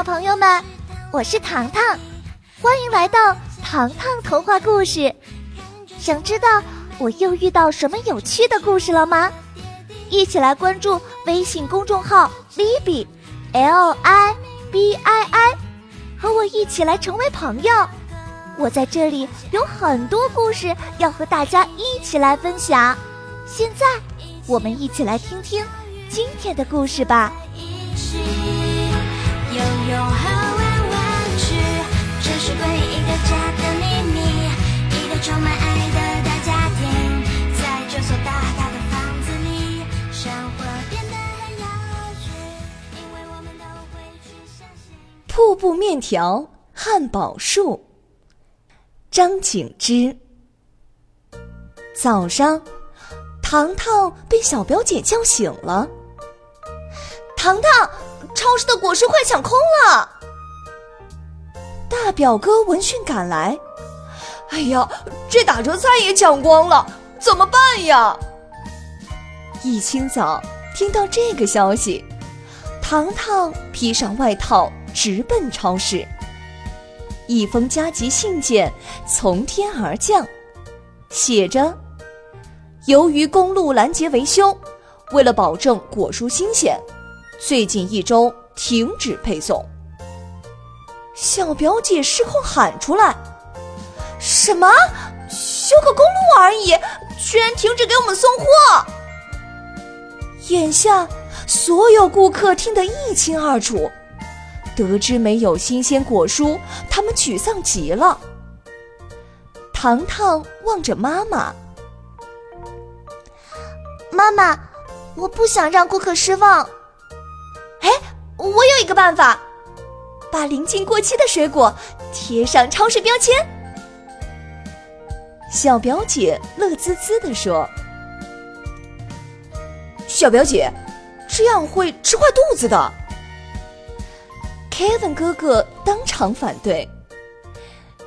小朋友们，我是糖糖，欢迎来到糖糖童话故事。想知道我又遇到什么有趣的故事了吗？一起来关注微信公众号 “Libi”，L I B I I，和我一起来成为朋友。我在这里有很多故事要和大家一起来分享。现在，我们一起来听听今天的故事吧。永永和弯弯曲，这是诡异的家的秘密。一个充满爱的大家庭，在这所大大的房子里，生活变得很有趣，因为我们都会去相信。瀑布面条汉堡树，张景之。早上，糖糖被小表姐叫醒了。糖糖。超市的果蔬快抢空了！大表哥闻讯赶来，哎呀，这打折菜也抢光了，怎么办呀？一清早听到这个消息，糖糖披上外套直奔超市。一封加急信件从天而降，写着：“由于公路拦截维修，为了保证果蔬新鲜。”最近一周停止配送。小表姐失控喊出来：“什么？修个公路而已，居然停止给我们送货！”眼下所有顾客听得一清二楚，得知没有新鲜果蔬，他们沮丧极了。糖糖望着妈妈：“妈妈，我不想让顾客失望。”我有一个办法，把临近过期的水果贴上超市标签。小表姐乐滋滋地说：“小表姐，这样会吃坏肚子的。”Kevin 哥哥当场反对。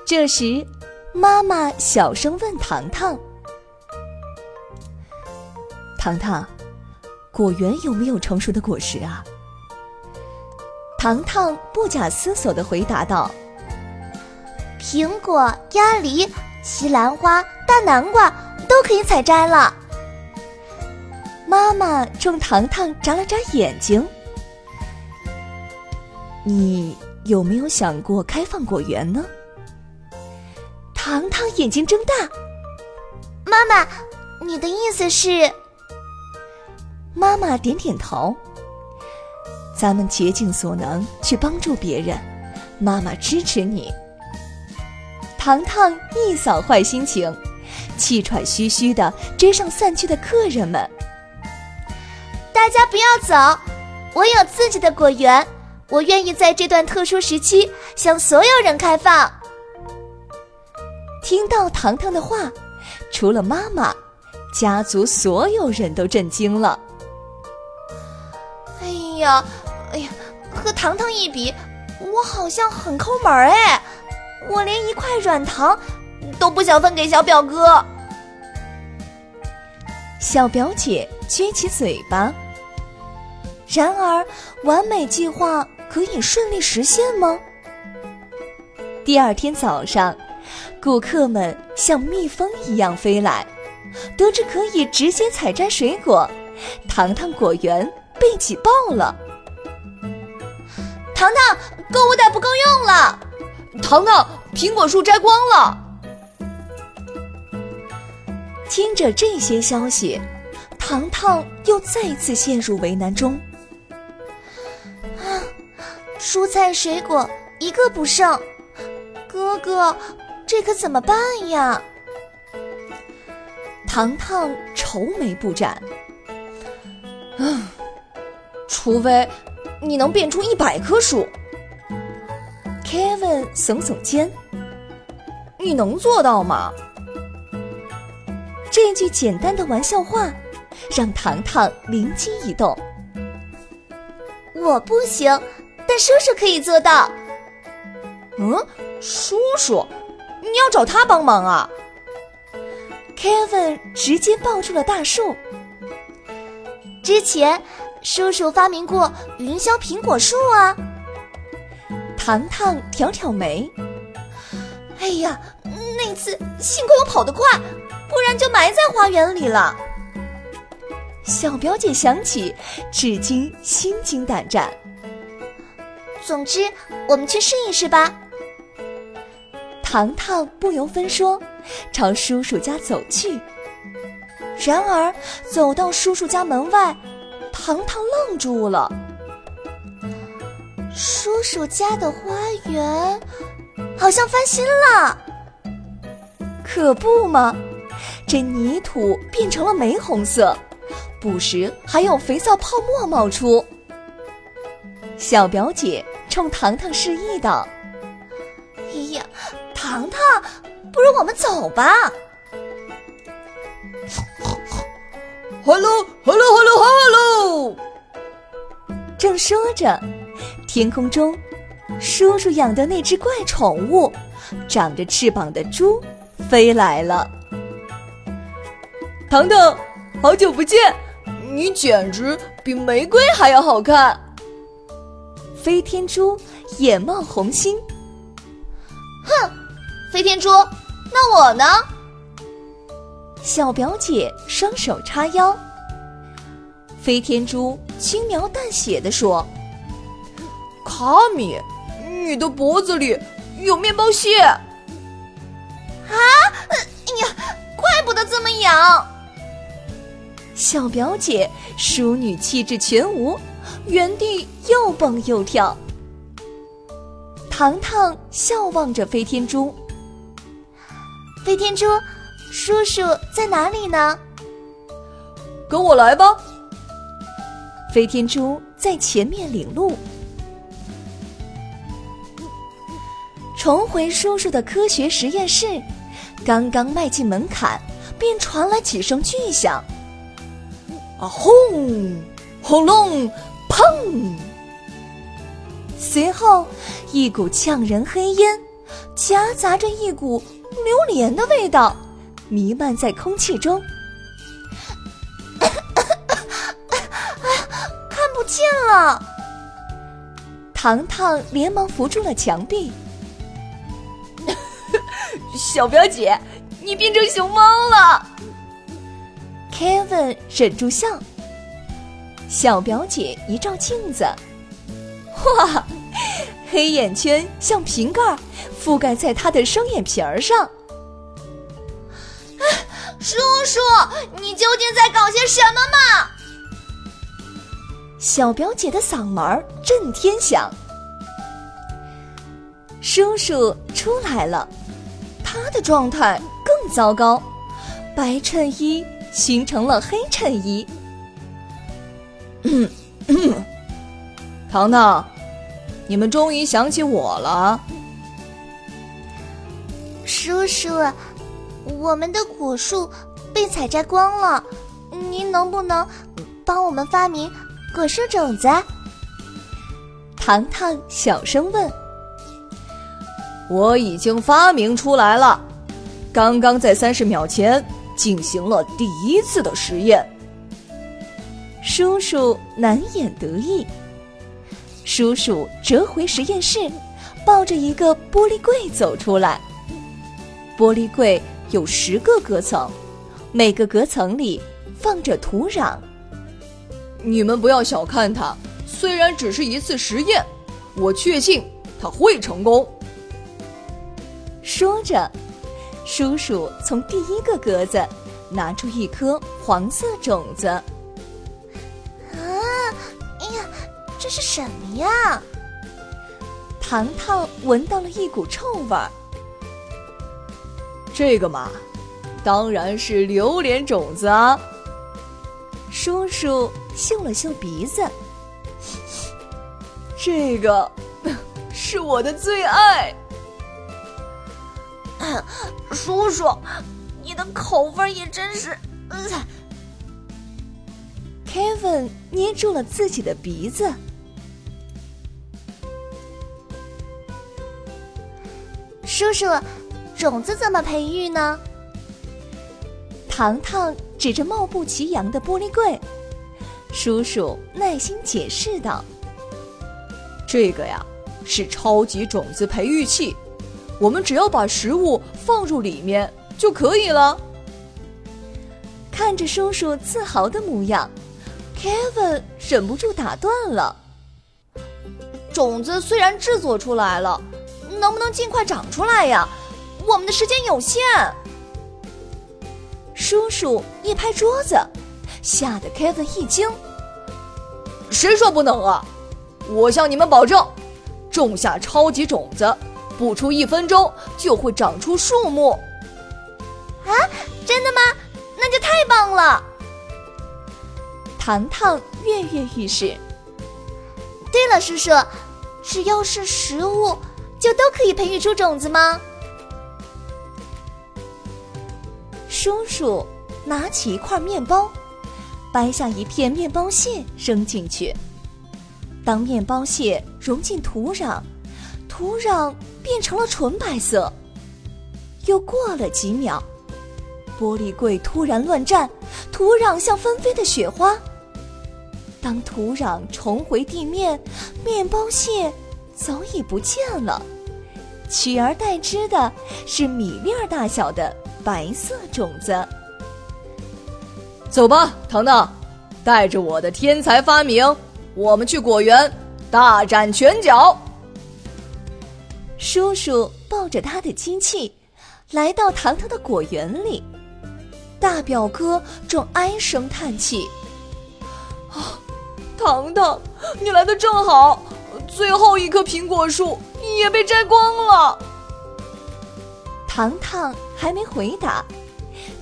这时，妈妈小声问糖糖：“糖糖，果园有没有成熟的果实啊？”糖糖不假思索地回答道：“苹果、鸭梨、西兰花、大南瓜都可以采摘了。”妈妈冲糖糖眨了眨眼睛：“你有没有想过开放果园呢？”糖糖眼睛睁大：“妈妈，你的意思是？”妈妈点点头。咱们竭尽所能去帮助别人，妈妈支持你。糖糖一扫坏心情，气喘吁吁地追上散去的客人们。大家不要走，我有自己的果园，我愿意在这段特殊时期向所有人开放。听到糖糖的话，除了妈妈，家族所有人都震惊了。哎呀！哎呀，和糖糖一比，我好像很抠门哎！我连一块软糖都不想分给小表哥。小表姐撅起嘴巴。然而，完美计划可以顺利实现吗？第二天早上，顾客们像蜜蜂一样飞来，得知可以直接采摘水果，糖糖果园被挤爆了。糖糖，购物袋不够用了。糖糖，苹果树摘光了。听着这些消息，糖糖又再次陷入为难中。啊，蔬菜水果一个不剩，哥哥，这可怎么办呀？糖糖愁眉不展。嗯，除非。你能变出一百棵树？Kevin 耸耸肩，你能做到吗？这句简单的玩笑话让糖糖灵机一动。我不行，但叔叔可以做到。嗯，叔叔，你要找他帮忙啊？Kevin 直接抱住了大树。之前。叔叔发明过云霄苹果树啊！糖糖挑挑眉：“哎呀，那次幸亏我跑得快，不然就埋在花园里了。”小表姐想起，至今心惊胆战。总之，我们去试一试吧。糖糖不由分说，朝叔叔家走去。然而，走到叔叔家门外，糖糖愣住了。叔叔家的花园好像翻新了，可不吗？这泥土变成了玫红色，不时还有肥皂泡沫冒出。小表姐冲糖糖示意道：“哎呀，糖糖，不如我们走吧。” Hello，Hello，Hello，Hello！正说着，天空中，叔叔养的那只怪宠物——长着翅膀的猪飞来了。糖糖，好久不见，你简直比玫瑰还要好看。飞天猪眼冒红星，哼，飞天猪，那我呢？小表姐双手叉腰。飞天猪轻描淡写的说：“卡米，你的脖子里有面包屑。”啊！哎呀，怪不得这么痒。小表姐淑女气质全无，原地又蹦又跳。糖糖笑望着飞天猪。飞天猪，叔叔在哪里呢？跟我来吧。飞天猪在前面领路，重回叔叔的科学实验室。刚刚迈进门槛，便传来几声巨响：“啊轰，轰隆，砰！”随后，一股呛人黑烟，夹杂着一股榴莲的味道，弥漫在空气中。看不见了！糖糖连忙扶住了墙壁。小表姐，你变成熊猫了。Kevin 忍住笑。小表姐一照镜子，哇，黑眼圈像瓶盖覆盖在她的双眼皮儿上。叔叔，你究竟在搞些什么嘛？小表姐的嗓门儿震天响。叔叔出来了，他的状态更糟糕，白衬衣熏成了黑衬衣。嗯嗯，糖糖，你们终于想起我了。叔叔，我们的果树被采摘光了，您能不能帮我们发明果树种子？糖糖小声问。我已经发明出来了，刚刚在三十秒前进行了第一次的实验。叔叔难掩得意。叔叔折回实验室，抱着一个玻璃柜走出来。玻璃柜有十个隔层，每个隔层里放着土壤。你们不要小看它，虽然只是一次实验，我确信它会成功。说着，叔叔从第一个格子拿出一颗黄色种子。啊！哎呀，这是什么呀？糖糖闻到了一股臭味儿。这个嘛，当然是榴莲种子啊！叔叔嗅了嗅鼻子，这个 是我的最爱。叔叔，你的口味也真是……呃 Kevin 捏住了自己的鼻子。叔叔，种子怎么培育呢？糖糖指着貌不其扬的玻璃柜，叔叔耐心解释道：“这个呀，是超级种子培育器，我们只要把食物放入里面就可以了。看着叔叔自豪的模样，Kevin 忍不住打断了：“种子虽然制作出来了，能不能尽快长出来呀？我们的时间有限。”叔叔一拍桌子，吓得 Kevin 一惊：“谁说不能啊？我向你们保证，种下超级种子，不出一分钟就会长出树木。”啊，真的吗？那就太棒了！糖糖跃跃欲试。对了，叔叔，只要是食物，就都可以培育出种子吗？叔叔拿起一块面包，掰下一片面包屑扔进去。当面包屑融进土壤，土壤变成了纯白色。又过了几秒。玻璃柜突然乱颤，土壤像纷飞的雪花。当土壤重回地面，面包屑早已不见了，取而代之的是米粒儿大小的白色种子。走吧，糖糖，带着我的天才发明，我们去果园大展拳脚。叔叔抱着他的机器，来到糖糖的果园里。大表哥正唉声叹气：“啊，糖糖，你来的正好，最后一棵苹果树也被摘光了。”糖糖还没回答，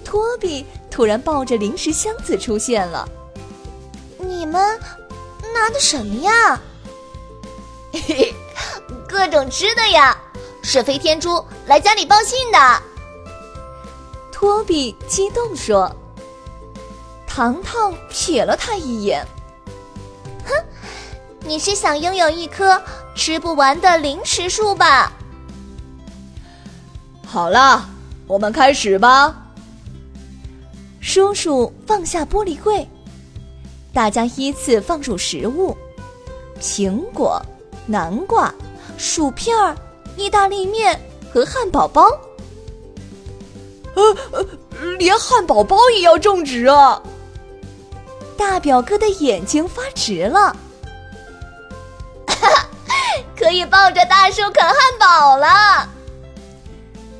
托比突然抱着零食箱子出现了。“你们拿的什么呀？”“嘿嘿，各种吃的呀，是飞天猪来家里报信的。”托比激动说：“糖糖瞥了他一眼，哼，你是想拥有一棵吃不完的零食树吧？”好了，我们开始吧。叔叔放下玻璃柜，大家依次放入食物：苹果、南瓜、薯片儿、意大利面和汉堡包。呃呃，连汉堡包也要种植啊！大表哥的眼睛发直了，哈哈，可以抱着大树啃汉堡了。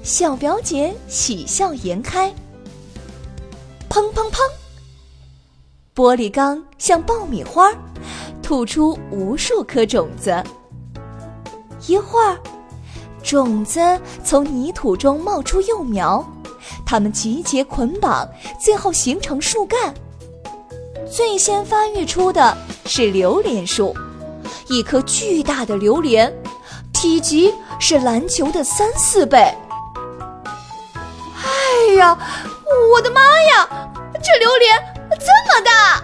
小表姐喜笑颜开。砰砰砰！玻璃缸像爆米花，吐出无数颗种子。一会儿，种子从泥土中冒出幼苗。它们集结捆绑，最后形成树干。最先发育出的是榴莲树，一棵巨大的榴莲，体积是篮球的三四倍。我的妈呀，这榴莲这么大！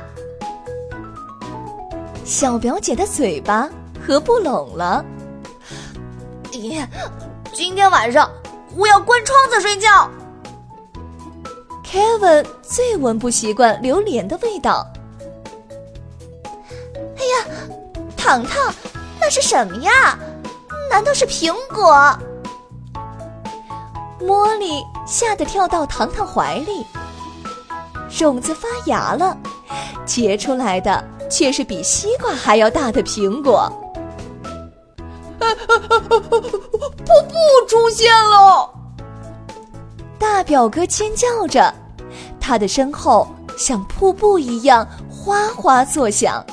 小表姐的嘴巴合不拢了。咦，今天晚上我要关窗子睡觉。Kevin 最闻不习惯榴莲的味道。哎呀，糖糖，那是什么呀？难道是苹果？茉莉吓得跳到糖糖怀里。种子发芽了，结出来的却是比西瓜还要大的苹果。瀑布出现了！大表哥尖叫着，他的身后像瀑布一样哗哗作响。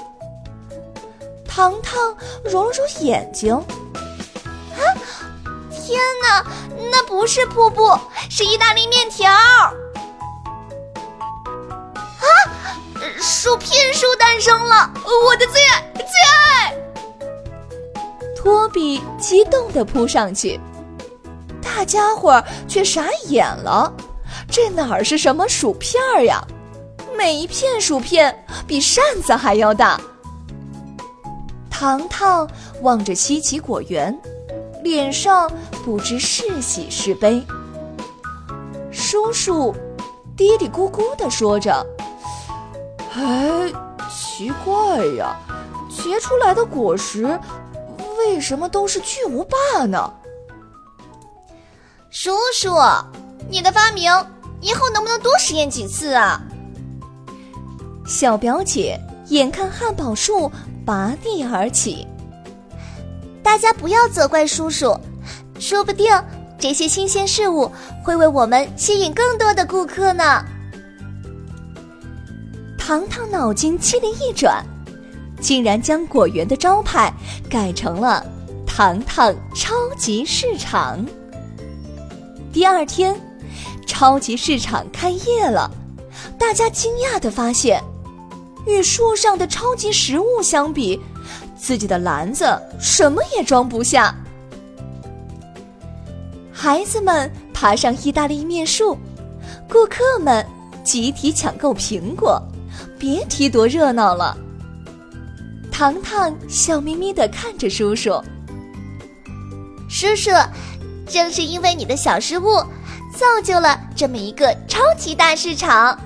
糖糖揉了揉眼睛，啊！天哪，那不是瀑布，是意大利面条！啊！薯片树诞生了，我的最爱，最爱！托比激动地扑上去。大家伙却傻眼了，这哪儿是什么薯片儿呀？每一片薯片比扇子还要大。糖糖望着稀奇果园，脸上不知是喜是悲。叔叔嘀嘀咕咕地说着：“哎，奇怪呀，结出来的果实为为什么都是巨无霸呢？叔叔，你的发明以后能不能多实验几次啊？小表姐眼看汉堡树拔地而起，大家不要责怪叔叔，说不定这些新鲜事物会为我们吸引更多的顾客呢。糖糖脑筋机灵一转，竟然将果园的招牌改成了“糖糖超级市场”。第二天，超级市场开业了，大家惊讶地发现，与树上的超级食物相比，自己的篮子什么也装不下。孩子们爬上意大利面树，顾客们集体抢购苹果，别提多热闹了。糖糖笑眯眯地看着叔叔，叔叔。正是因为你的小失误，造就了这么一个超级大市场。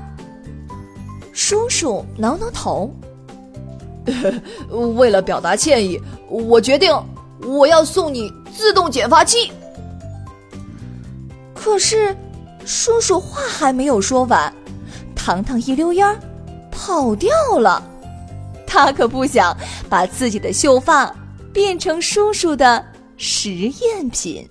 叔叔挠挠头，为了表达歉意，我决定我要送你自动剪发器。可是，叔叔话还没有说完，糖糖一溜烟儿跑掉了。他可不想把自己的秀发变成叔叔的实验品。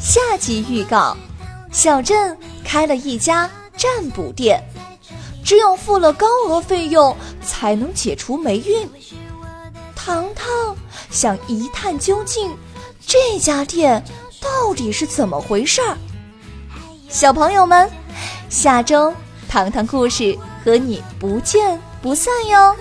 下集预告：小镇开了一家占卜店，只有付了高额费用才能解除霉运。糖糖想一探究竟，这家店到底是怎么回事儿？小朋友们，下周糖糖故事和你不见不散哟！